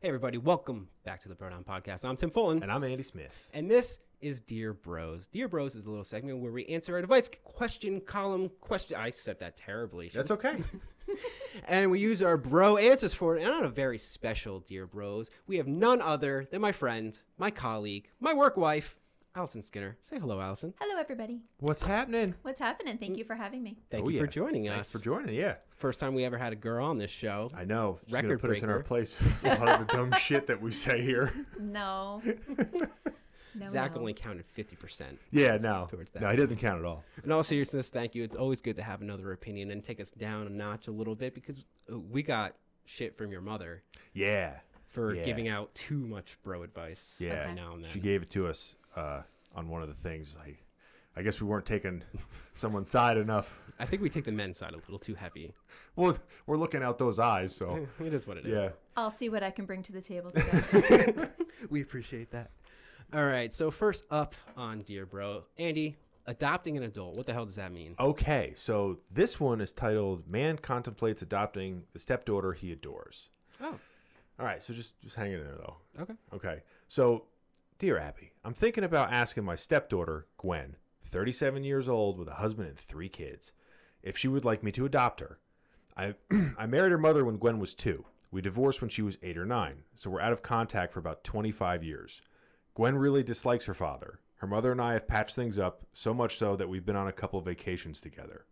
Hey, everybody, welcome back to the Bro Down Podcast. I'm Tim Fulton, And I'm Andy Smith. and this is Dear Bros. Dear Bros is a little segment where we answer our device question column question. I said that terribly. That's okay. And we use our bro answers for it. And on a very special Dear Bros, we have none other than my friend, my colleague, my work wife, Allison Skinner. Say hello, Allison. Hello, everybody. What's happening? What's happening? Thank you for having me. Thank Oh, you for yeah. joining Thanks us. for joining. Yeah, First time we ever had a girl on this show. I know. She's gonna Record put us in our place. a lot of the dumb shit that we say here. No. no. Zach no. only counted 50%. Yeah, no, towards that. no, he doesn't count at all. In all seriousness, thank you. It's always good to have another opinion and take us down a notch a little bit because uh, we got shit from your mother Yeah, for Yeah. giving out too much bro advice yeah. every now and then. She gave it to us uh, on one of the things. Like, I guess we weren't taking someone's side enough. I think we take the men's side a little too heavy. Well, we're looking out those eyes, so It is what it is. yeah. I'll see what I can bring to the table today. we appreciate that. All right, so first up on Dear Bro, Andy, adopting an adult. What the hell does that mean? Okay, so this one is titled "Man Contemplates Adopting the Stepdaughter He Adores." Oh, All right, so just just hang in there though. okay. Okay. So, dear Abby, I'm thinking about asking my stepdaughter, Gwen, 37 years old with a husband and three kids, if she would like me to adopt her. I I married her mother when Gwen was 2. We divorced when she was 8 or 9, so we're out of contact for about 25 years. Gwen really dislikes her father. Her mother and I have patched things up, so much so that we've been on a couple vacations together.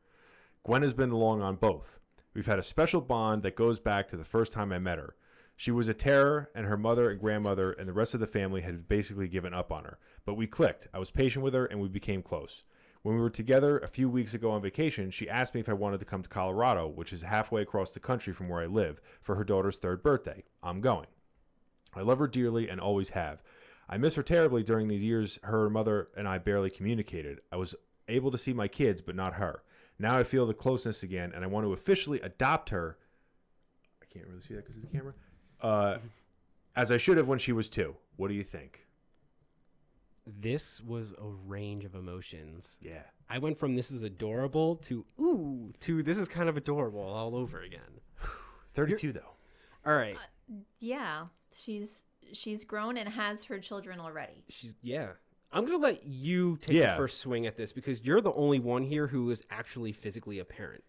Gwen has been along on both. We've had a special bond that goes back to the first time I met her. She was a terror, and her mother and grandmother and the rest of the family had basically given up on her. But we clicked. I was patient with her, and we became close. When we were together a few weeks ago on vacation, she asked me if I wanted to come to Colorado, which is halfway across the country from where I live, for her daughter's third birthday. I'm going. I love her dearly and always have. I miss her terribly during these years her mother and I barely communicated. I was able to see my kids, but not her. Now I feel the closeness again, and I want to officially adopt her. I can't really see that because of the camera. Uh, as I should have when she was two. What do you think? This was a range of emotions. Yeah. I went from this is adorable to ooh to this is kind of adorable all over again. 32, though. All right. yeah, she's she's grown and has her children already. She's yeah. I'm gonna let you take Yeah. the first swing at this because you're the only one here who is actually physically a parent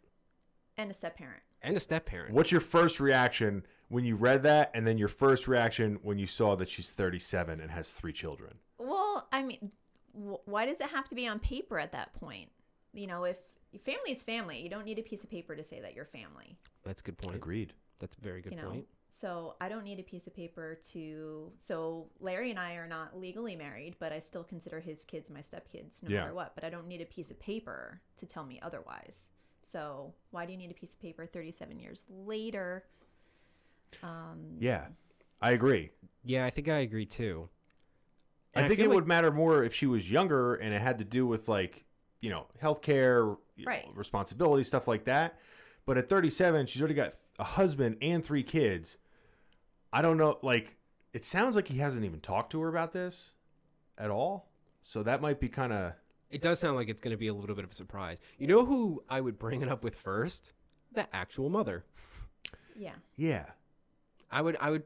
And a step parent. and a step parent. What's your first reaction when you read that, and then your first reaction when you saw that she's 37 and has three children? Well, I mean, wh- why does it have to be on paper at that point? You know, if family is family, you don't need a piece of paper to say that you're family. That's a good point. Agreed. That's a very good you know, point. so I don't need a piece of paper to. So Larry and I are not legally married, but I still consider his kids my stepkids, no Yeah. matter what. But I don't need a piece of paper to tell me otherwise. So why do you need a piece of paper 37 years later? Um, Yeah, I agree. Yeah, I think I agree too. I think feel it like- would matter more if she was younger and it had to do with like, you know, healthcare, you know, Right. responsibility, stuff like that. But at 37, she's already got a husband and three kids. I don't know. Like, it sounds like he hasn't even talked to her about this at all. So that might be kind of. It does sound like it's going to be a little bit of a surprise. You know who I would bring it up with first? The actual mother. yeah. Yeah. I would I would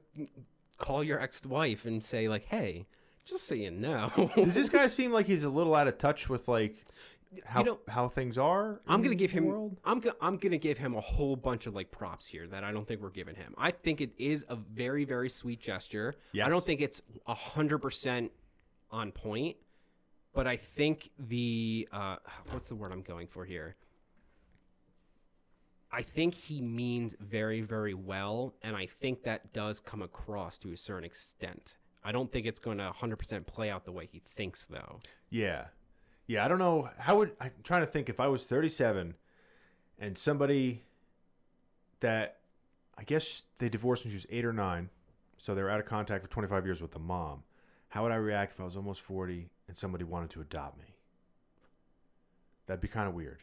call your ex-wife and say like, "Hey, just so you know." Does this guy seem like he's a little out of touch with like how know, how things are? I'm gonna give him. world? I'm go, I'm gonna give him a whole bunch of like props here that I don't think we're giving him. I think it is a very very sweet gesture. I don't think it's hundred percent on point, but I think the uh, what's the word I'm going for here. I think he means very very well, and I think that does come across to a certain extent. I don't think it's going to 100% play out the way he thinks, though. Yeah. Yeah, I don't know. How would I'm trying to think if I was 37 and somebody that I guess they divorced when she was 8 or 9, so they were out of contact for 25 years with the mom. How would I react if I was almost 40 and somebody wanted to adopt me? That'd be kind of weird.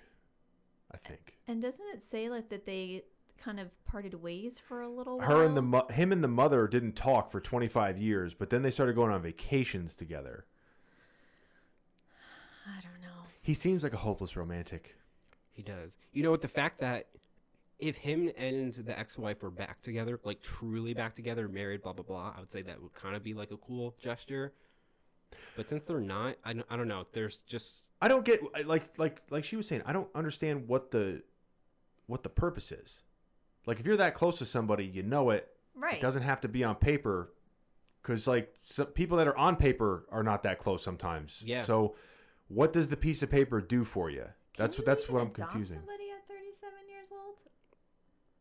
I think. And doesn't it say like that they kind of parted ways for a little while? Her and the mo- him and the mother didn't talk for 25 years, but then they started going on vacations together. I don't know. He seems like a hopeless romantic. He does. You know what? The fact that if him and the ex-wife were back together, like truly back together, married, blah blah blah, I would say that would kind of be like a cool gesture. But since they're not, I don't, I don't know. There's just I don't get like like like she was saying. I don't understand what the what the purpose is. Like if you're that close to somebody, you know it. Right. It doesn't have to be on paper, because like some people that are on paper are not that close sometimes. Yeah. So, what does the piece of paper do for you? That's Can what that's what I'm adopt confusing. Somebody at 37 years old?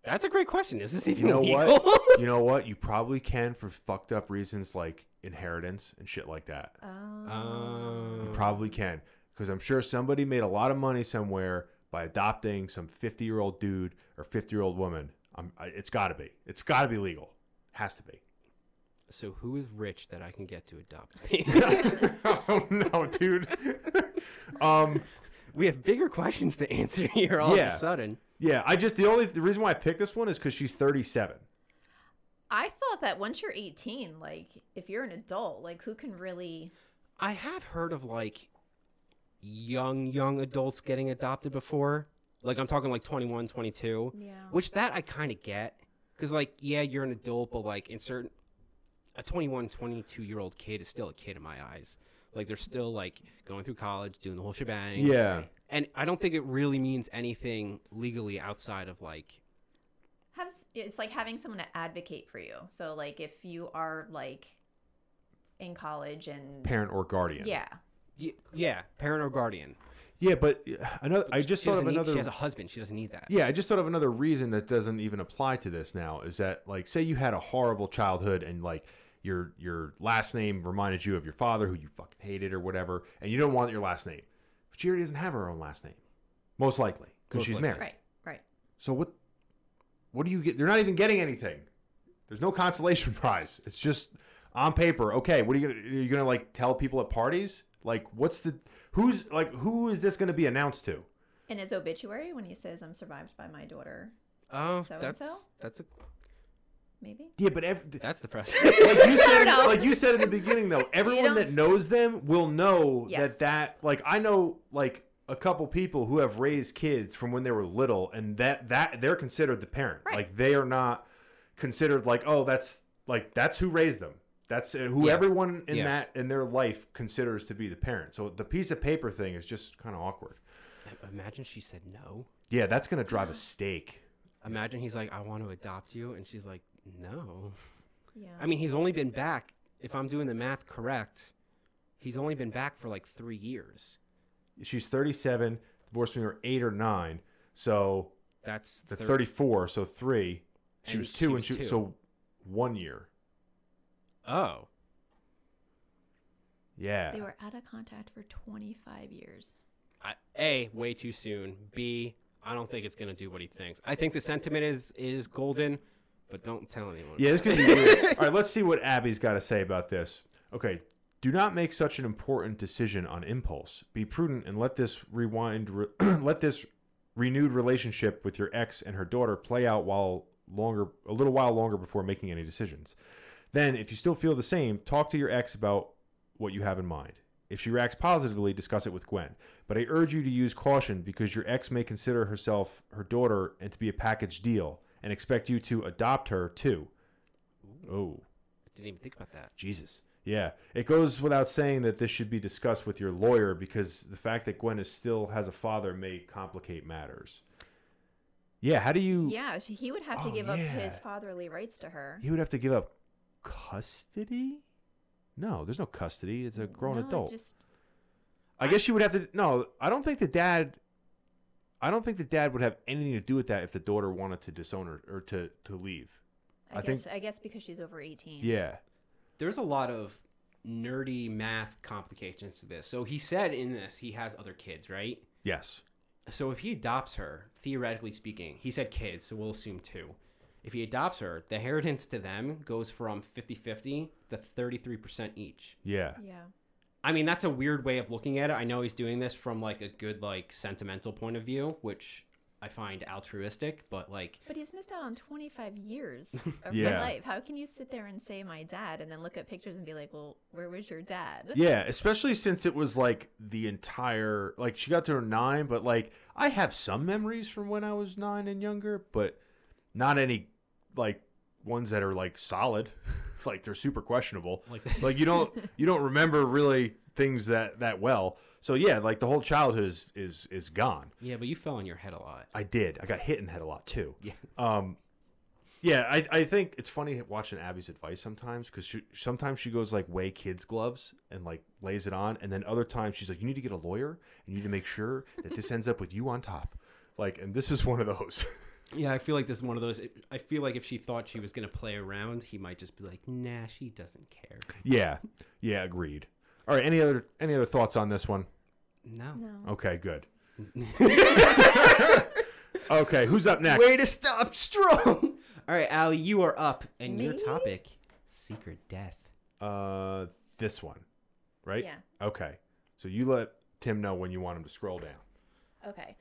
that's a great question. Is this even You know legal? what? you know what? You probably can for fucked up reasons like inheritance and shit like that. Oh. You probably can because I'm sure somebody made a lot of money somewhere by adopting some 50 year old dude or 50 year old woman. I'm, I, it's got to be. It's got to be legal. Has to be. so who is rich that I can get to adopt me? oh no, dude. um, we have bigger questions to answer here all Yeah. of a sudden. yeah. I just the only the reason why I picked this one is because she's 37. I thought that once you're 18, like if you're an adult, like who can really? I have heard of like young young adults getting adopted before. Like I'm talking like 21, 22. Yeah. Which that I kind of get cuz like yeah, you're an adult but like in certain a 21, 22 year old kid is still a kid in my eyes. Like they're still like going through college, doing the whole shebang. Yeah. And I don't think it really means anything legally outside of like Have, it's like having someone to advocate for you. So like if you are like in college and Parent or guardian. yeah, y- yeah, parent or guardian. Yeah, but uh, another. I just thought of doesn't need- another. She has a husband. She doesn't need that. Yeah, I just thought of another reason that doesn't even apply to this now is that like say you had a horrible childhood and like your your last name reminded you of your father who you fucking hated or whatever and you don't want your last name. But she already doesn't have her own last name. Most likely because she's likely. married. right, right. So what what do you get? They're not even getting anything. There's no consolation prize. It's just on paper. Okay, what are you gonna are you gonna like tell people at parties? Like what's the who's like who is this gonna be announced to? In his obituary, when he says, "I'm survived by my daughter," Oh, So-and-so? that's that's a maybe. Yeah, but every, that's the press. like you said, like you said in the beginning, though, everyone that knows them will know Yes. that that like I know like a couple people who have raised kids from when they were little, and that that they're considered the parent. Right. Like they are not considered like oh that's like that's who raised them. That's uh, who Yeah. everyone in Yeah. that in their life considers to be the parent. So the piece of paper thing is just kind of awkward. Imagine she said no. Yeah, that's gonna drive a stake. Imagine he's like, I want to adopt you, and she's like, no. Yeah. I mean, he's only been back. If I'm doing the math correct, he's only been back for like three years. She's 37, divorced when we were eight or nine. So That's That's thir- 34, so three. She And was she two, was and she two. so one year. Oh, Yeah. they were out of contact for 25 years. I, a way too soon. B I don't think it's gonna do what he thinks. I think the sentiment is is golden, but don't tell anyone. yeah, this could be weird. All right, let's see what Abby's got to say about this. Okay. Do not make such an important decision on impulse. Be prudent and let this rewind. Re- let this renewed relationship with your ex and her daughter play out while longer, a little while longer before making any decisions. Then, if you still feel the same, talk to your ex about what you have in mind. If she reacts positively, discuss it with Gwen. But I urge you to use caution because your ex may consider herself her daughter and to be a package deal and expect you to adopt her too. Oh, Didn't even think about that. Jesus. Yeah. It goes without saying that this should be discussed with your lawyer because the fact that Gwen is still has a father may complicate matters. Yeah, how do you Yeah, she- he would have to Oh, give up his fatherly rights to her. He would have to give up custody? No, there's no custody. It's a grown No, adult. Just I guess you would have to. No, I don't think the dad. I don't think the dad would have anything to do with that if the daughter wanted to disown her or to to leave. I, I guess think- I guess because she's over 18. Yeah. There's a lot of nerdy math complications to this. So he said in this he has other kids, right? Yes. So if he adopts her, theoretically speaking, he said kids, so we'll assume two. If he adopts her, the inheritance to them goes from 50-50 to 33% each. Yeah. Yeah. I mean, that's a weird way of looking at it. I know he's doing this from like a good like sentimental point of view, which I find altruistic, but like But he's missed out on 25 years of Yeah. my life. How can you sit there and say my dad and then look at pictures and be like, well, where was your dad? Yeah, especially since it was like the entire like she got to her nine, but like I have some memories from when I was nine and younger, but not any like ones that are like solid. like they're super questionable. Like- like you don't you don't remember really things that that well. So yeah, like the whole childhood is is is gone. yeah, but you fell on your head a lot. I did. I got hit in the head a lot too. Yeah. Um, yeah, I, I think it's funny watching Abby's advice sometimes because she, sometimes she goes like weigh kids' gloves and like lays it on, and then other times she's like, you need to get a lawyer and you need to make sure that this ends up with you on top. Like, and this is one of those. Yeah, I feel like this is one of those. I feel like if she thought she was gonna play around, he might just be like, "Nah, she doesn't care." yeah, yeah, agreed. All right, any other any other thoughts on this one? No. No. Okay, good. okay, who's up next? Way to stop strong. All right, Allie, you are up, and your topic: secret death. Uh, this one, right? Yeah. Okay, so you let Tim know when you want him to scroll down. Okay.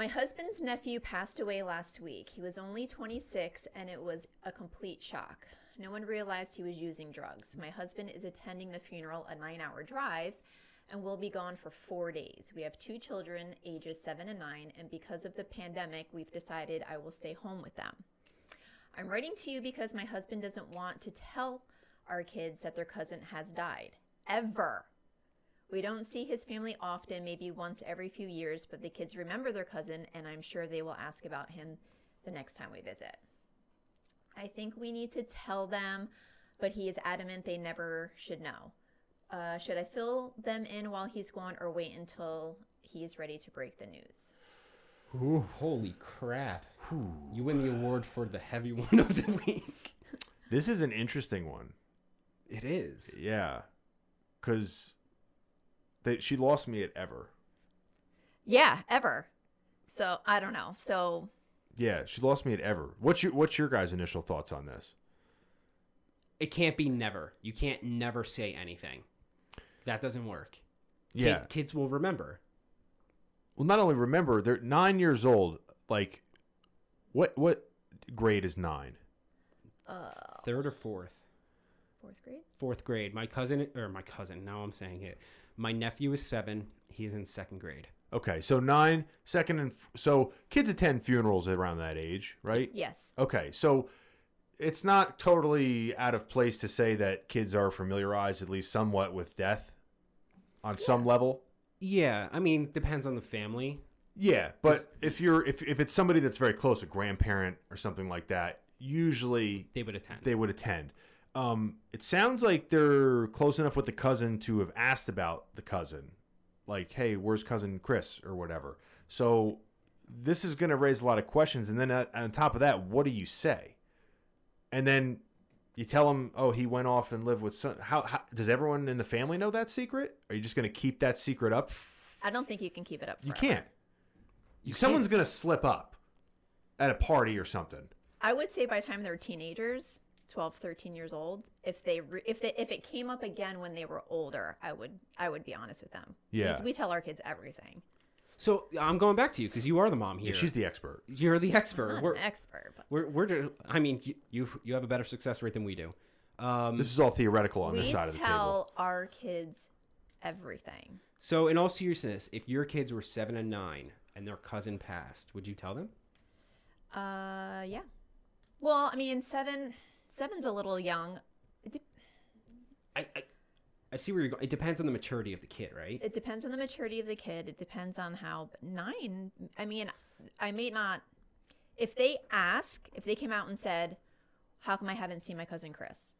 My husband's nephew passed away last week. He was only 26 and it was a complete shock. No one realized he was using drugs. My husband is attending the funeral, a nine hour drive, and will be gone for four days. We have two children, ages seven and nine, and because of the pandemic, we've decided I will stay home with them. I'm writing to you because my husband doesn't want to tell our kids that their cousin has died. Ever. We don't see his family often, maybe once every few years, but the kids remember their cousin, and I'm sure they will ask about him the next time we visit. I think we need to tell them, but he is adamant they never should know. Uh, should I fill them in while he's gone or wait until he's ready to break the news? Ooh, holy crap! You win the award for the heavy one of the week. This is an interesting one. It is. Yeah, because she lost me at ever. Yeah, ever. So I don't know. So Yeah, she lost me at ever. What's your What's your guys' initial thoughts on this? It can't be never. You can't never say anything. That doesn't work. Kid- Yeah. kids will remember. Well, not only remember they're nine years old. Like, what what grade is nine? uh, Third or fourth. fourth grade? Fourth grade. My cousin, or my cousin. Now I'm saying it. My nephew is seven. He's in second grade. Okay, so nine, second, and f- so kids attend funerals around that age, right? Yes. Okay, so it's not totally out of place to say that kids are familiarized at least somewhat with death on some level. Yeah, I mean, depends on the family. Yeah, but if you're if if it's somebody that's very close, a grandparent or something like that, usually They would attend. they would attend. Um, it sounds like they're close enough with the cousin to have asked about the cousin, like, "Hey, where's cousin Chris?" or whatever. So this is going to raise a lot of questions. And then uh, on top of that, what do you say? And then you tell him, "Oh, he went off and lived with son." How, how does everyone in the family know that secret? Are you just going to keep that secret up? I don't think you can keep it up. You can't. Someone's going to slip up at a party or something. I would say by the time they're teenagers, 12, 13 years old, if they re- if they if it came up again when they were older, I would I would be honest with them. Yeah. Because we tell our kids everything. So I'm going back to you because you are the mom here. Yeah, she's the expert. You're the expert. I'm We're, an expert, but we're, we're, ju- I mean, you, you, you have a better success rate than we do. Um, This is all theoretical on we this side of the table. tell our kids everything. so, in all seriousness, if your kids were seven and nine and their cousin passed, would you tell them? Uh, yeah. Well, I mean, seven seven's a little young. I, I, I see where you're going. It depends on the maturity of the kid, right? it depends on the maturity of the kid. It depends on how nine. I mean, I may not. If they ask, if they came out and said, "How come I haven't seen my cousin Chris?"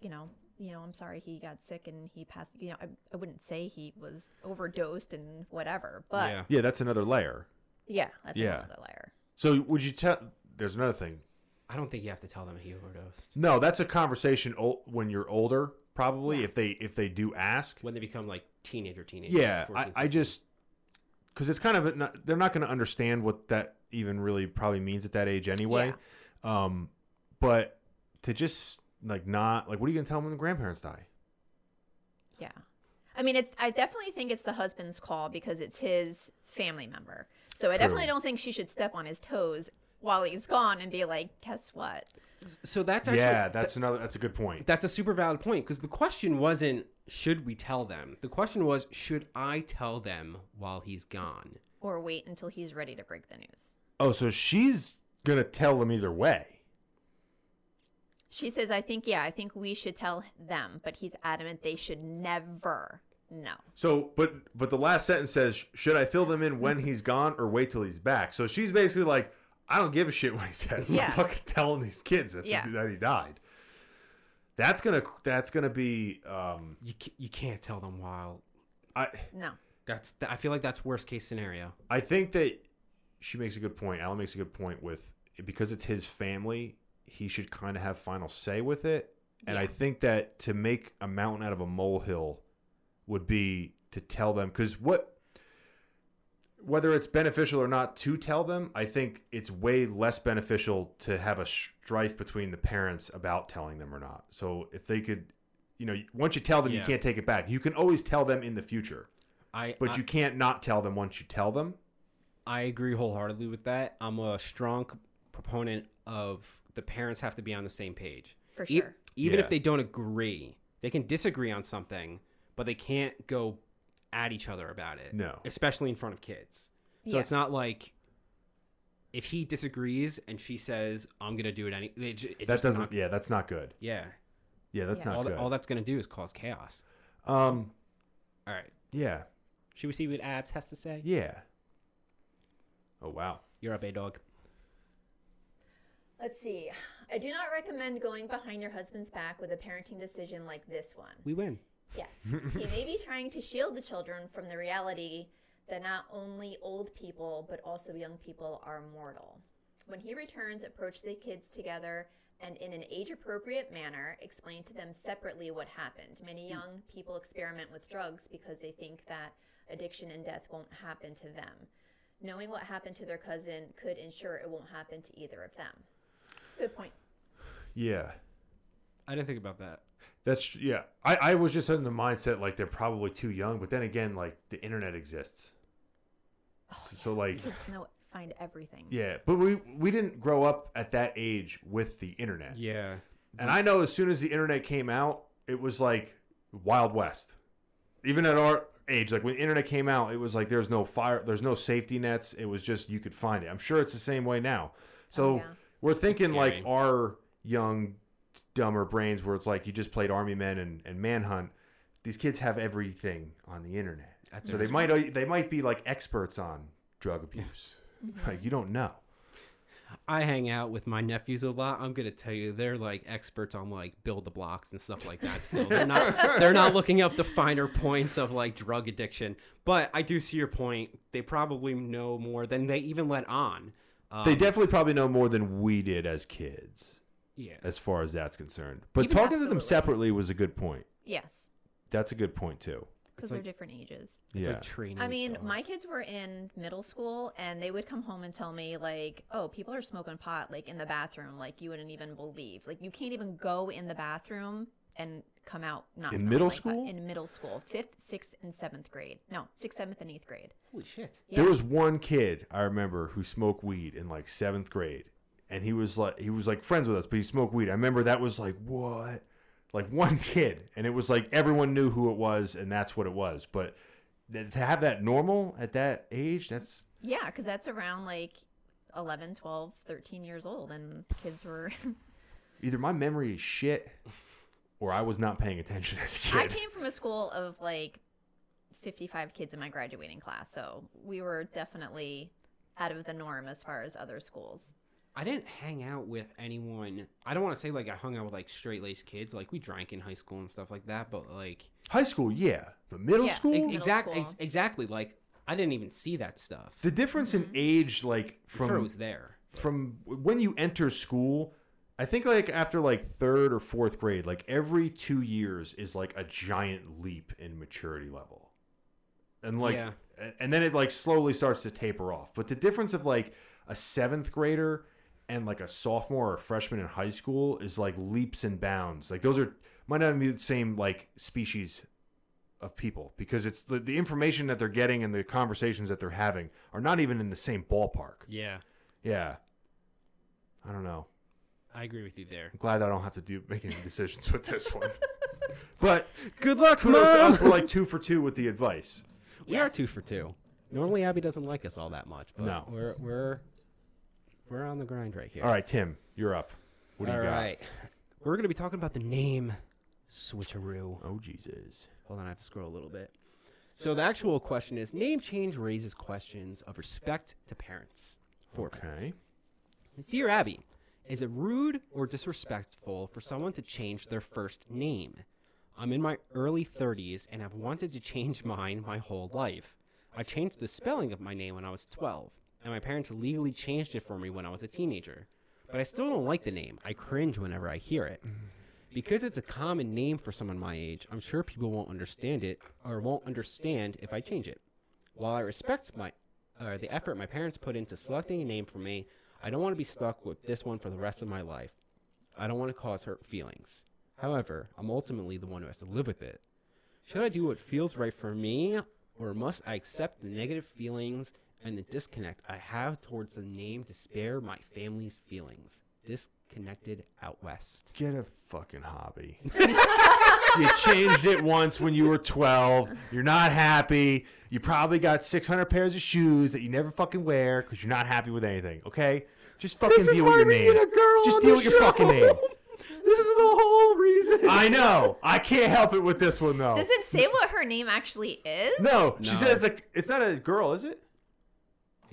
You know, you know, I'm sorry he got sick and he passed. You know, I, I wouldn't say he was overdosed and whatever, but yeah, yeah. Yeah, that's another layer. Yeah, that's Yeah. another layer. So would you tell? There's another thing. I don't think you have to tell them he overdosed No, that's a conversation ol- when you're older, probably Yeah. if they if they do ask. when they become like teenager, teenager. Yeah, 14, I, I just because it's kind of a, not, they're not going to understand what that even really probably means at that age anyway. Um, but to just like not like, what are you going to tell them when the grandparents die? Yeah. I mean, it's. I definitely think it's the husband's call because it's his family member. So I definitely don't think she should step on his toes while he's gone and be like, guess what? So that's actually yeah, that's another. That's a good point. that's a super valid point because the question wasn't should we tell them. The question was should I tell them while he's gone. Or wait until he's ready to break the news. Oh, so she's gonna tell them either way. She says, I think, yeah, I think we should tell them, but he's adamant they should never know. So, but but the last sentence says, "Should I fill them in when he's gone or wait till he's back?" So she's basically like, "I don't give a shit what he says. Yeah. I'm fucking telling these kids that, Yeah. that he died." That's gonna that's gonna be. Um, You you can't tell them while I No. that's I feel like that's worst case scenario. I think that she makes a good point. Alan makes a good point with because it's his family. He should kind of have final say with it, and I think that to make a mountain out of a molehill would be to tell them because what whether it's beneficial or not to tell them i think it's way less beneficial to have a strife between the parents about telling them or not so if they could you know once you tell them you can't take it back you can always tell them in the future I but I, you can't not tell them once you tell them I agree wholeheartedly with that. I'm a strong proponent of the parents have to be on the same page. For E- sure. even Yeah. if they don't agree, they can disagree on something, but they can't go at each other about it. No. especially in front of kids. So Yeah. it's not like if he disagrees and she says, "I'm gonna do it any," it, it that just doesn't not- yeah that's not good yeah. yeah that's Yeah. not All, good that, all that's gonna do is cause chaos. um All right, yeah should we see what Abs has to say? yeah oh wow You're up, a dog. Let's see. I do not recommend going behind your husband's back with a parenting decision like this one. We win. Yes. he may be trying to shield the children from the reality that not only old people, but also young people are mortal. When he returns, approach the kids together and in an age appropriate manner, explain to them separately what happened. Many hmm. young people experiment with drugs because they think that addiction and death won't happen to them. Knowing what happened to their cousin could ensure it won't happen to either of them. Good point. yeah I didn't think about that. That's yeah. I, I was just in the mindset like they're probably too young, but then again, like the internet exists. Oh, so like Kids know find everything. yeah, but we we didn't grow up at that age with the internet. Yeah. And I know as soon as the internet came out, it was like Wild West. Even at our age, like when the internet came out, it was like there's no fire, there's no safety nets. It was just you could find it. I'm sure it's the same way now. So Oh, yeah. we're thinking like our young, dumber brains, where it's like you just played Army Men and, and Manhunt. These kids have everything on the internet, so they might they might be like experts on drug abuse. like you don't know. I hang out with my nephews a lot. I'm gonna tell you, they're like experts on like build the blocks and stuff like that. Still, they're not they're not looking up the finer points of like drug addiction. But I do see your point. They probably know more than they even let on. Um, They definitely probably know more than we did as kids. Yeah. as far as that's concerned. But Even- talking to them separately was a good point. Yes, That's a good point too. because like- they're different ages. It's yeah. like training. I mean, my kids were in middle school and they would come home and tell me, like, oh, people are smoking pot, like, in the bathroom, like, you wouldn't even believe. Like, you can't even go in the bathroom and come out not In smelling middle like pot. school? In middle school, fifth, sixth, and seventh grade. No, sixth, seventh, and eighth grade. Holy shit. Yeah. There was one kid I remember who smoked weed in like seventh grade, and he was like he was like friends with us, but he smoked weed. I remember that was like what, like one kid, and it was like everyone knew who it was, and that's what it was. But th- to have that normal at that age, that's Yeah, because that's around like 11, 12, 13 years old, and kids were. either my memory is shit, or I was not paying attention as a kid. I came from a school of like 55 kids in my graduating class, so we were definitely out of the norm as far as other schools. I didn't hang out with anyone. I don't want to say like I hung out with like straight laced kids. Like we drank in high school and stuff like that. But like High school, yeah, but middle Yeah. school, Middle exactly, school. ex- exactly. Like I didn't even see that stuff. the difference in mm-hmm. age, like I'm sure it from was there. from when you enter school i think like after like third or fourth grade like every two years is like a giant leap in maturity level and like Yeah. a- and then it like slowly starts to taper off but the difference of like a seventh grader and like a sophomore or freshman in high school is like leaps and bounds like those are might not be the same like species of people because it's the, the information that they're getting and the conversations that they're having are not even in the same ballpark. Yeah, Yeah. I don't know. I agree with you there. I'm glad I don't have to do make any decisions with this one. But Good luck, kudos to us. We're like two for two with the advice. We are two for two. Normally, Abby doesn't like us all that much, but No. we're we're we're on the grind right here. All right, Tim, you're up. What do you All got? right. We're gonna be talking about the name switcheroo. Oh Jesus. Hold on, I have to scroll a little bit. So the actual question is: Name change raises questions of respect to parents. For parents. Okay. Dear Abby, is it rude or disrespectful for someone to change their first name? I'm in my early 30s and have wanted to change mine my whole life. I changed the spelling of my name when I was 12, and my parents legally changed it for me when I was a teenager. But I still don't like the name. I cringe whenever I hear it. Because it's a common name for someone my age, I'm sure people won't understand it or won't understand if I change it. While I respect my uh, the effort my parents put into selecting a name for me, I don't want to be stuck with this one for the rest of my life. I don't want to cause hurt feelings. However, I'm ultimately the one who has to live with it. Should I do what feels right for me, or must I accept the negative feelings and the disconnect I have towards the name to spare my family's feelings? Disconnected out west. Get a fucking hobby. you changed it once when you were 12. You're not happy. You probably got 600 pairs of shoes that you never fucking wear because you're not happy with anything. Okay? Just fucking deal with your name. Just deal with your fucking name. This is the whole reason. I know. I can't help it with this one though. Does it say what her name actually is? no, she No. says like it's not a girl, is it?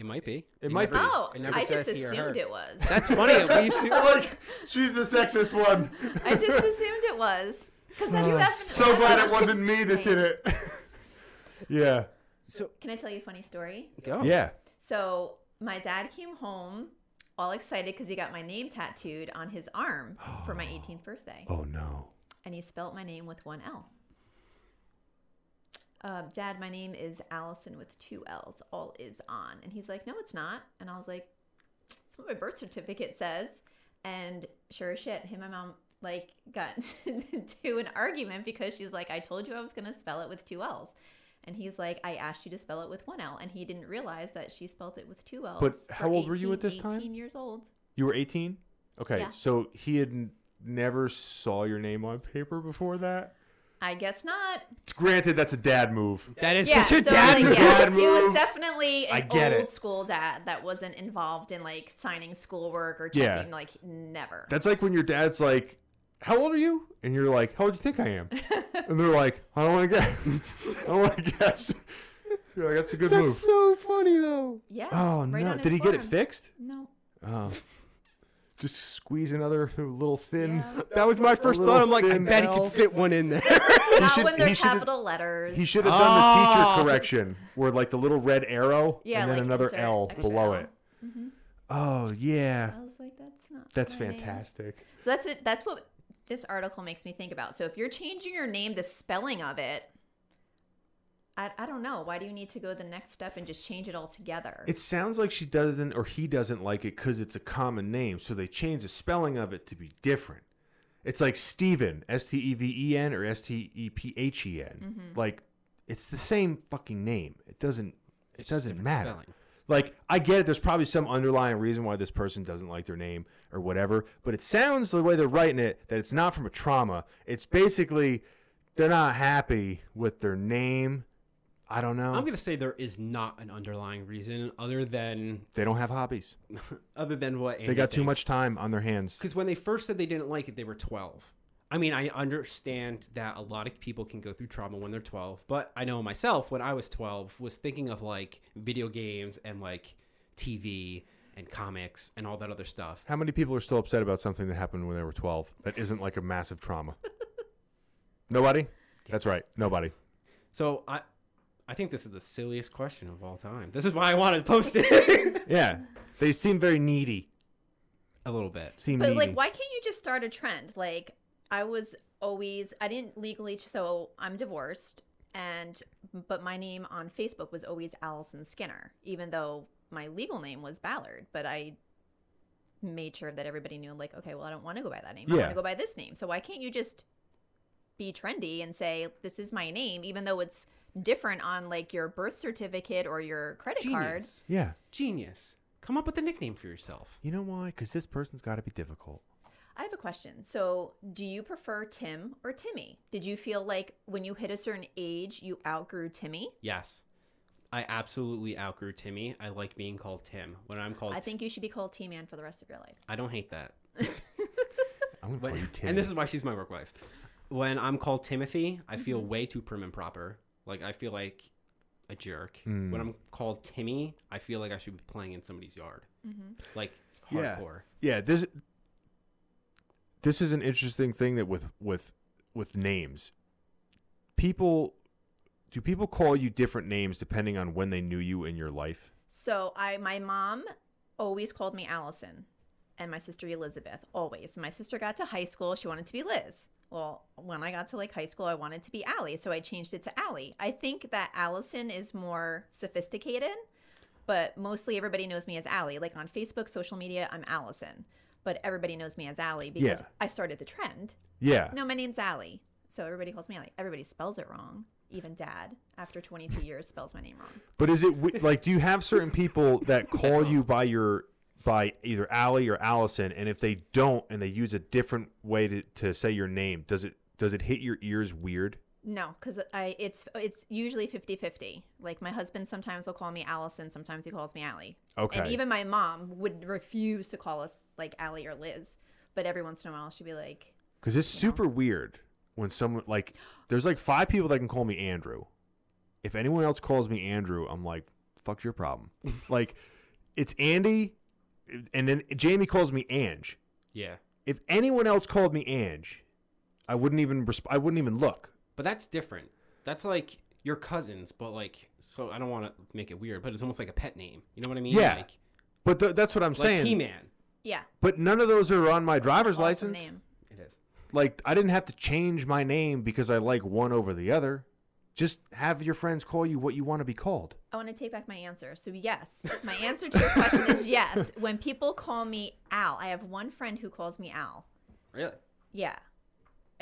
It might be. It might be. Oh, It never I just says he or her. assumed it was. That's funny. we assume- like she's the sexist one. I just assumed it was. Because oh, that's definitely. so glad it wasn't me that did it. yeah. so Can I tell you a funny story? go. Yeah. So my dad came home all excited because he got my name tattooed on his arm for my 18th birthday, Oh no. and he spelt my name with one L. Uh, Dad, my name is Allison with two L's. All is on, and he's like, "No, it's not." And I was like, "That's what my birth certificate says." And sure as shit, him and my mom like got into an argument because she's like, "I told you I was gonna spell it with two L's." And he's like, I asked you to spell it with one L, and he didn't realize that she spelled it with two L's. But how old were you at 18 this time? 18 years old. You were 18? Okay. Yeah. So he had n- never saw your name on paper before that? I guess not. Granted, that's a dad move. That is yeah, such a so dad like, move. yeah, dad It was definitely I an get old it. school dad that wasn't involved in like signing schoolwork or Yeah. checking. Like never. That's like when your dad's like, How old are you? And you're like, How old do you think I am? and they're like, I don't want to guess. I don't want to guess. You're like, That's a good move. That's so funny though. yeah. Oh, right no. Did he get it fixed? No. Oh. Just squeeze another little thin. Yeah. That was my first thought. I'm like, I thin bet he could fit one in there. Not should- when they're he should've- capital letters. He should have done the teacher Oh. correction where like the little red arrow Yeah, and then like another L below L. it. Mm-hmm. Oh yeah. I was like, that's not. That's my name. fantastic. So that's it. That's what this article makes me think about. So if you're changing your name, the spelling of it, I, I don't know. Why do you need to go the next step and just change it altogether? It sounds like she doesn't or he doesn't like it because it's a common name, so they change the spelling of it to be different. It's like Steven, S T E V E N or S T E P H E N. Mm-hmm. Like it's the same fucking name. It doesn't it It's doesn't different matter. spelling. Like I get it. There's probably some underlying reason why this person doesn't like their name or whatever. But it sounds the way they're writing it that it's not from a trauma. It's basically they're not happy with their name. I don't know. I'm gonna say there is not an underlying reason other than they don't have hobbies. other than what They got too much time on their hands. Because when they first said they didn't like it, they were 12. I mean, I understand that a lot of people can go through trauma when they're 12, but I know myself when I was 12 was thinking of like video games and like TV and comics and all that other stuff. How many people are still upset about something that happened when they were 12 that isn't like a massive trauma? Nobody? That's right. Nobody. So I I think this is the silliest question of all time. This is why I wanted to post it Yeah. They seem very needy. a little bit. Seem But needy. like, why can't you just start a trend? Like, I was always I didn't legally, so I'm divorced, and but my name on Facebook was always Allison Skinner, even though my legal name was Ballard. But I made sure that everybody knew, like, okay, well, I don't want to go by that name. Yeah. I want to go by this name. So why can't you just be trendy and say this is my name, even though it's different on like your birth certificate or your credit card. Yeah. Genius. Come up with a nickname for yourself. You know why? Because this person's got to be difficult. I have a question. So, do you prefer Tim or Timmy? Did you feel like when you hit a certain age, you outgrew Timmy? Yes. I absolutely outgrew Timmy. I like being called Tim. When I'm called I think you should be called T Man for the rest of your life. I don't hate that. I'm going to But, call you Tim. and this is why she's my work wife. When I'm called Timothy, I feel Mm-hmm. way too prim and proper. Like I feel like a jerk. Mm. When I'm called Timmy, I feel like I should be playing in somebody's yard. Mm-hmm. Like Yeah. hardcore. yeah, this this is an interesting thing that with with with names. People do people call you different names depending on when they knew you in your life? So, I my mom always called me Allison and my sister Elizabeth, always. My sister got to high school, she wanted to be Liz. Well, when I got to like high school, I wanted to be Allie, so I changed it to Allie. I think that Allison is more sophisticated, but mostly everybody knows me as Allie. Like on Facebook, social media, I'm Allison, but everybody knows me as Allie because Yeah. I started the trend. Yeah. No, my name's Allie, so everybody calls me Allie. Everybody spells it wrong. Even Dad, after 22 years, spells my name wrong. But is it like do you have certain people that call you by your by either Allie or Allison and if they don't and they use a different way to, to say your name, does it does it hit your ears weird? No, because I it's it's usually 50-50. Like my husband sometimes will call me Allison, sometimes he calls me Allie. Okay. And even my mom would refuse to call us like Allie or Liz. But every once in a while she'd be like, Because it's You know? super weird when someone like there's like five people that can call me Andrew. If anyone else calls me Andrew, I'm like, fuck your problem. like, it's Andy, and then Jamie calls me Ange. Yeah. If anyone else called me Ange, I wouldn't even resp- I wouldn't even look. But that's different. That's like your cousins, but like so I don't want to make it weird, but it's almost like a pet name. You know what I mean? Yeah. Like, But th- that's what I'm like saying. T-Man. "Yeah, But none of those are on my driver's awesome license. name." It is. Like I didn't have to change my name because I like one over the other. Just have your friends call you what you want to be called. I want to take back my answer. So yes, my answer to your question is yes. When people call me Al, I have one friend who calls me Al. Really? Yeah.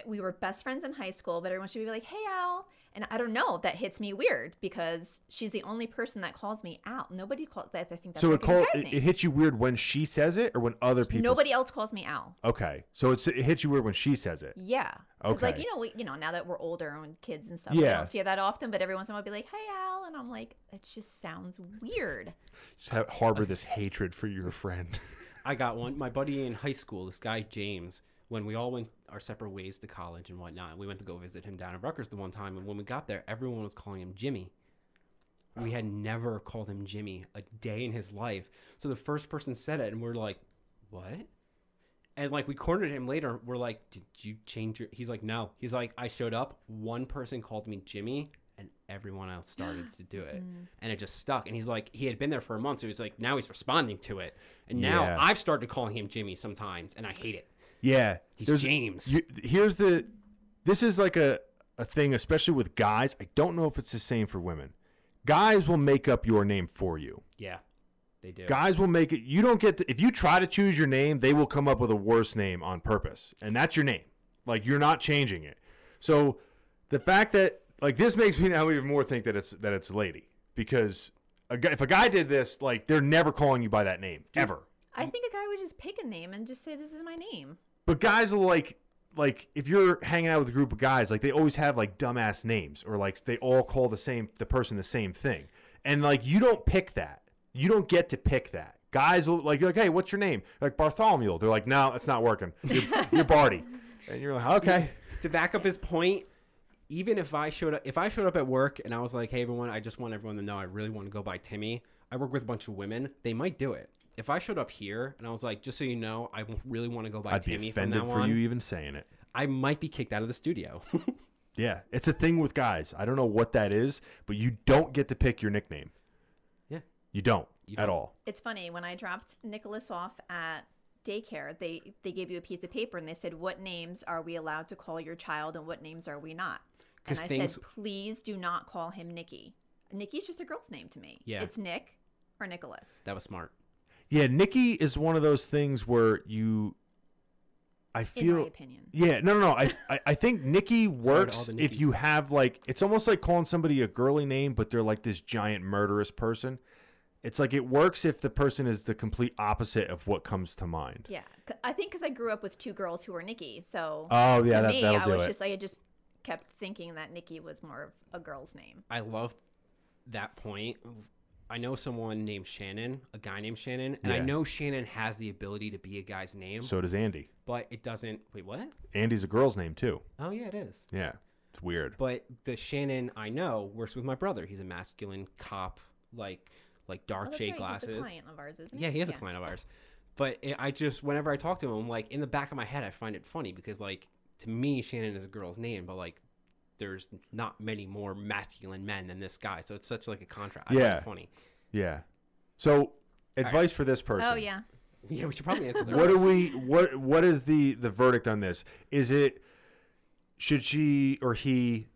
We were best friends in high school, but everyone should be like, hey, Al. And I don't know, that hits me weird because she's the only person that calls me out. Nobody calls that. I think that's so it a call it, it hits you weird when she says it or when other people. Nobody else calls me Al. Okay, so it's it hits you weird when she says it. Yeah. Because, like, you know, we, you know, now that we're older and kids and stuff, we don't see it that often, but every once in a while I'll be like, hey, Al. And I'm like, it just sounds weird. Just ha- harbor this hatred for your friend. I got one. My buddy in high school, this guy James, when we all went our separate ways to college and whatnot, we went to go visit him down in Rutgers the one time, and when we got there, everyone was calling him Jimmy. We had never called him Jimmy a day in his life. So the first person said it, and we're like, "What?" And like we cornered him later. We're like, "Did you change your?" He's like, "No." He's like, "I showed up. One person called me Jimmy." And everyone else started to do it, mm. and it just stuck. And he's like, he had been there for a month, so he's like, now he's responding to it. And now Yeah. I've started calling him Jimmy sometimes, and I hate it. Yeah, He's there's- James. you- here's the. This is like a a thing, especially with guys. I don't know if it's the same for women. Guys will make up your name for you. yeah, they do. Guys will make it. You don't get to, if you try to choose your name, they will come up with a worse name on purpose, and that's your name. Like you're not changing it. So the fact that like this makes me now even more think that it's that it's a lady because a guy, if a guy did this, like they're never calling you by that name ever. I think a guy would just pick a name and just say, this is my name. But guys will like like if you're hanging out with a group of guys, like they always have like dumbass names or like they all call the same the person the same thing. And like you don't pick that. You don't get to pick that. Guys will like, you're like, hey, what's your name? Like Bartholomew. They're like, no, it's not working. You're, you're Barty. And you're like, okay. to back up his point, even if I showed up, if I showed up at work and I was like, "Hey, everyone, I just want everyone to know I really want to go by Timmy." I work with a bunch of women; they might do it. If I showed up here and I was like, "Just so you know, I really want to go by I'd be Timmy from offended now for on," you even saying it. I might be kicked out of the studio. Yeah, it's a thing with guys. I don't know what that is, but you don't get to pick your nickname. Yeah. You don't You at don't. all. It's funny when I dropped Nicholas off at daycare, they they gave you a piece of paper and they said, "What names are we allowed to call your child, and what names are we not?" and I things- said, "Please do not call him Nikki. Nikki's just a girl's name to me. Yeah. it's Nick or Nicholas." that was smart. Yeah, Nikki is one of those things where you I in feel my opinion. Yeah, no, no, no. I, I, I think Nikki works if you have like it's almost like calling somebody a girly name, but they're like this giant murderous person. It's like it works if the person is the complete opposite of what comes to mind. Yeah, I think because I grew up with two girls who were Nikki, so Oh yeah, to that, me, that'll I was it. just I just kept thinking that Nikki was more of a girl's name. I love that point. I know someone named Shannon, a guy named Shannon, and I Yeah. know Shannon has the ability to be a guy's name, So does Andy. but it doesn't. Wait, what? Andy's a girl's name too. Oh yeah, it is. Yeah, it's weird. But the Shannon I know works with my brother. He's a masculine cop, like like dark Oh, that's shade right. glasses. He's a client of ours, isn't he? Yeah, he is a client of ours. But it, I just, whenever I talk to him, like in the back of my head, I find it funny because, like, to me, Shannon is a girl's name, but like, there's not many more masculine men than this guy, so it's such like a contrast. Yeah. it funny. Yeah. So advice for this person. Oh yeah. Yeah, we should probably answer that. what do we what what is the the verdict on this is it should she or he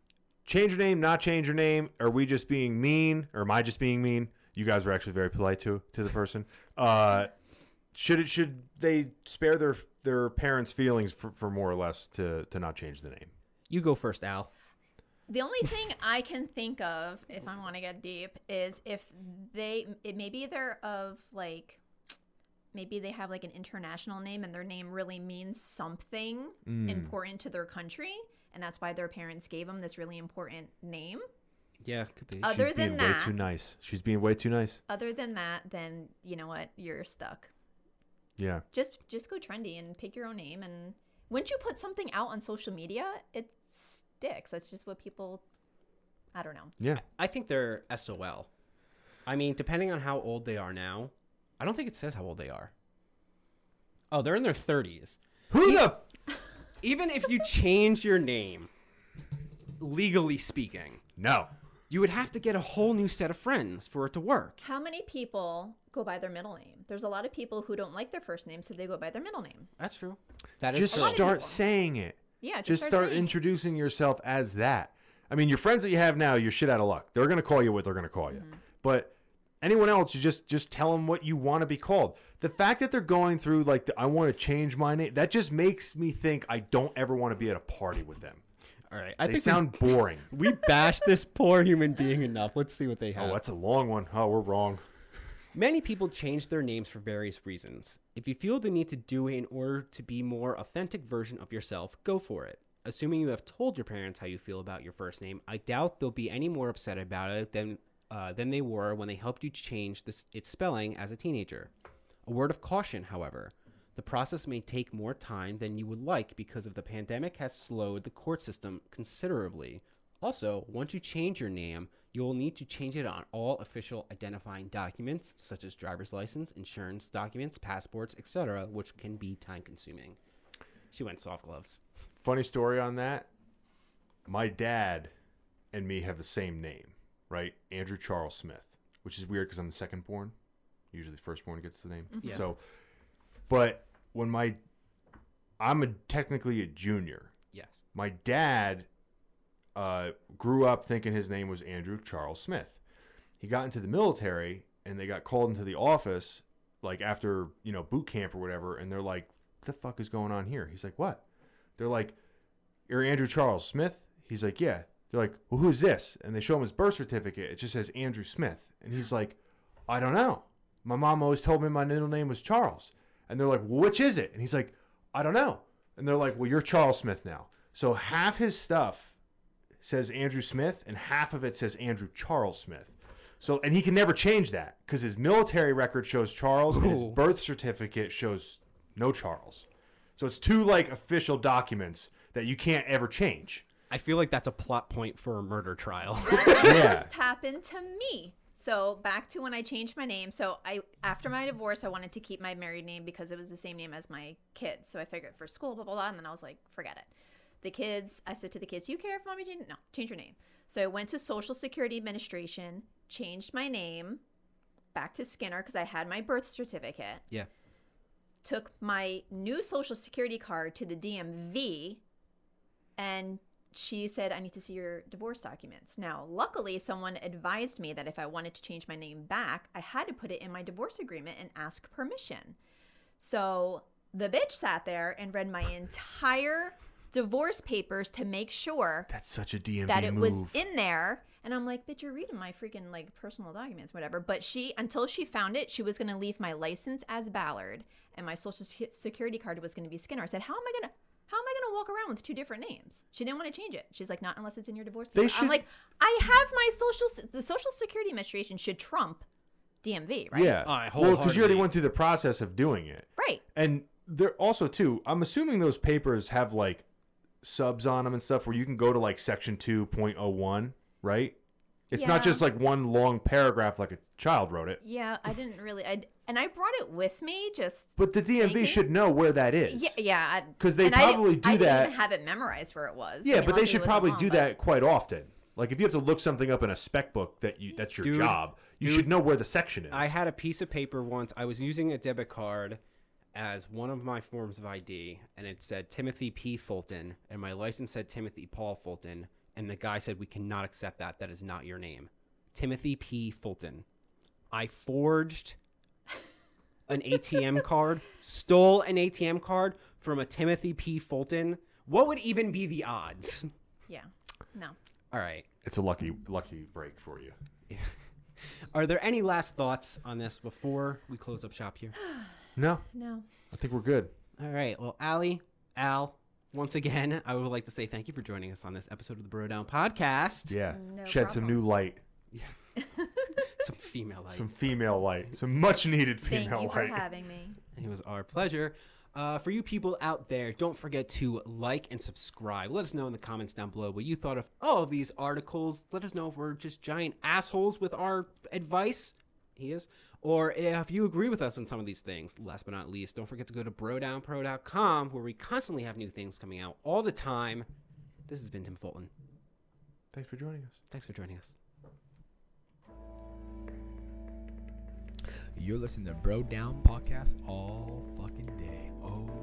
change her name not change her name are we just being mean or am i just being mean you guys were actually very polite to to the person uh should it should they spare their their parents feelings for, for more or less to to not change the name you go first, Al. The only thing I can think of, if I want to get deep, is if they it maybe they're of like maybe they have like an international name and their name really means something Mm. important to their country, and that's why their parents gave them this really important name. Yeah, could be. Other she's than being way too nice she's being way too nice Other than that, then you know what, you're stuck. yeah Just just go trendy and pick your own name, and once you put something out on social media, it sticks. That's just what people. I don't know. yeah I think they're SOL. I mean, depending on how old they are now, I don't think it says how old they are. Oh, they're in their 30s. who the Even if you change your name, legally speaking, no you would have to get a whole new set of friends for it to work. How many people go by their middle name? There's a lot of people who don't like their first name, so they go by their middle name. That's true. That is just true. lot start saying it Yeah, just, just start, start introducing yourself as that. I mean, your friends that you have now, you're shit out of luck. They're gonna call you what they're gonna call you. Mm-hmm. But anyone else, you just just tell them what you want to be called. The fact that they're going through like the, I want to change my name, that just makes me think I don't ever want to be at a party with them. All right. I They think sound boring. we, we bashed this poor human being enough. Let's see what they have. oh, that's a long one. Oh, we're wrong. Many people change their names for various reasons. If you feel the need to do it in order to be more authentic version of yourself, go for it. Assuming you have told your parents how you feel about your first name, I doubt they'll be any more upset about it than uh, than they were when they helped you change this, its spelling as a teenager. A word of caution, however. The process may take more time than you would like because of the pandemic has slowed the court system considerably. Also, once you change your name, you will need to change it on all official identifying documents such as driver's license, insurance documents, passports, etc., which can be time consuming. She went soft gloves. Funny story on that. My dad and me have the same name, right? Andrew Charles Smith, which is weird because I'm the second born. Usually, the firstborn gets the name. Mm-hmm. Yeah. So, but when my, I'm a, technically a junior. Yes. My dad uh, grew up thinking his name was Andrew Charles Smith. He got into the military and they got called into the office like after, you know, boot camp or whatever. And they're like, the fuck is going on here? He's like, what? They're like, you're Andrew Charles Smith? He's like, yeah. They're like, well, who's this? And they show him his birth certificate. It just says Andrew Smith. And he's like, I don't know. My mom always told me my middle name was Charles. And they're like, well, which is it? And he's like, I don't know. And they're like, well, you're Charles Smith now. So half his stuff says Andrew Smith and half of it says Andrew Charles Smith. So, and he can never change that because his military record shows Charles and his Ooh. birth certificate shows no Charles. So it's two like official documents that you can't ever change. I feel like that's a plot point for a murder trial. Yeah. just happened to me. So back to when I changed my name. So I after my divorce, I wanted to keep my married name because it was the same name as my kids. So I figured for school, blah blah blah, and then I was like, forget it. The kids, I said to the kids, "You care if mommy change? No, change your name." So I went to Social Security Administration, changed my name back to Skinner because I had my birth certificate. yeah. Took my new Social Security card to the DMV, and she said, I need to see your divorce documents. Now, luckily, someone advised me that if I wanted to change my name back, I had to put it in my divorce agreement and ask permission. So the bitch sat there and read my entire divorce papers to make sure That's such a DMV that it move. was in there. And I'm like, bitch, you're reading my freaking like personal documents, whatever. But she, until she found it, she was gonna leave my license as Ballard and my social security card was gonna be Skinner. I said, how am I gonna, how am I gonna walk around with two different names? She didn't want to change it. She's like, not unless it's in your divorce. They papers." I'm should- like, I have my social, the Social Security Administration should trump DMV, right? Yeah. I well, because you already went through the process of doing it. Right. And they're also too. I'm assuming those papers have like subs on them and stuff where you can go to like section 2.01, right? It's not just like one long paragraph like a child wrote it. Yeah, I didn't really. I and I brought it with me just. But the DMV Thinking? should know where that is. Yeah, yeah. Because they and I- probably do I that- didn't even have it memorized where it was. I Yeah, mean, but they should probably long, do but- that quite often. Like if you have to look something up in a spec book that you that's your Dude, job, you dude, should know where the section is. I had a piece of paper once. I was using a debit card as one of my forms of ID, and it said Timothy P. Fulton, and my license said Timothy Paul Fulton, and the guy said we cannot accept that. That is not your name, Timothy P. Fulton. I forged an ATM card, stole an ATM card from a Timothy P. Fulton. What would even be the odds? Yeah. No. All right. it's a lucky lucky break for you. Are there any last thoughts on this before we close up shop here? No, No. I think we're good. All right. Well, Allie, Al, once again, I would like to say thank you for joining us on this episode of the Bro Down podcast. Yeah. No Shed some new light, Yeah. Some female light. some female light, some much needed female light. Thank female you for having me. It was our pleasure. Uh, for you people out there, don't forget to like and subscribe. Let us know in the comments down below what you thought of all of these articles. Let us know if we're just giant assholes with our advice. He is. Or if you agree with us on some of these things. Last but not least, don't forget to go to brodownpro.com where we constantly have new things coming out all the time. This has been Tim Fulton. Thanks for joining us. Thanks for joining us. You're listening to Bro Down Podcast all fucking day. Oh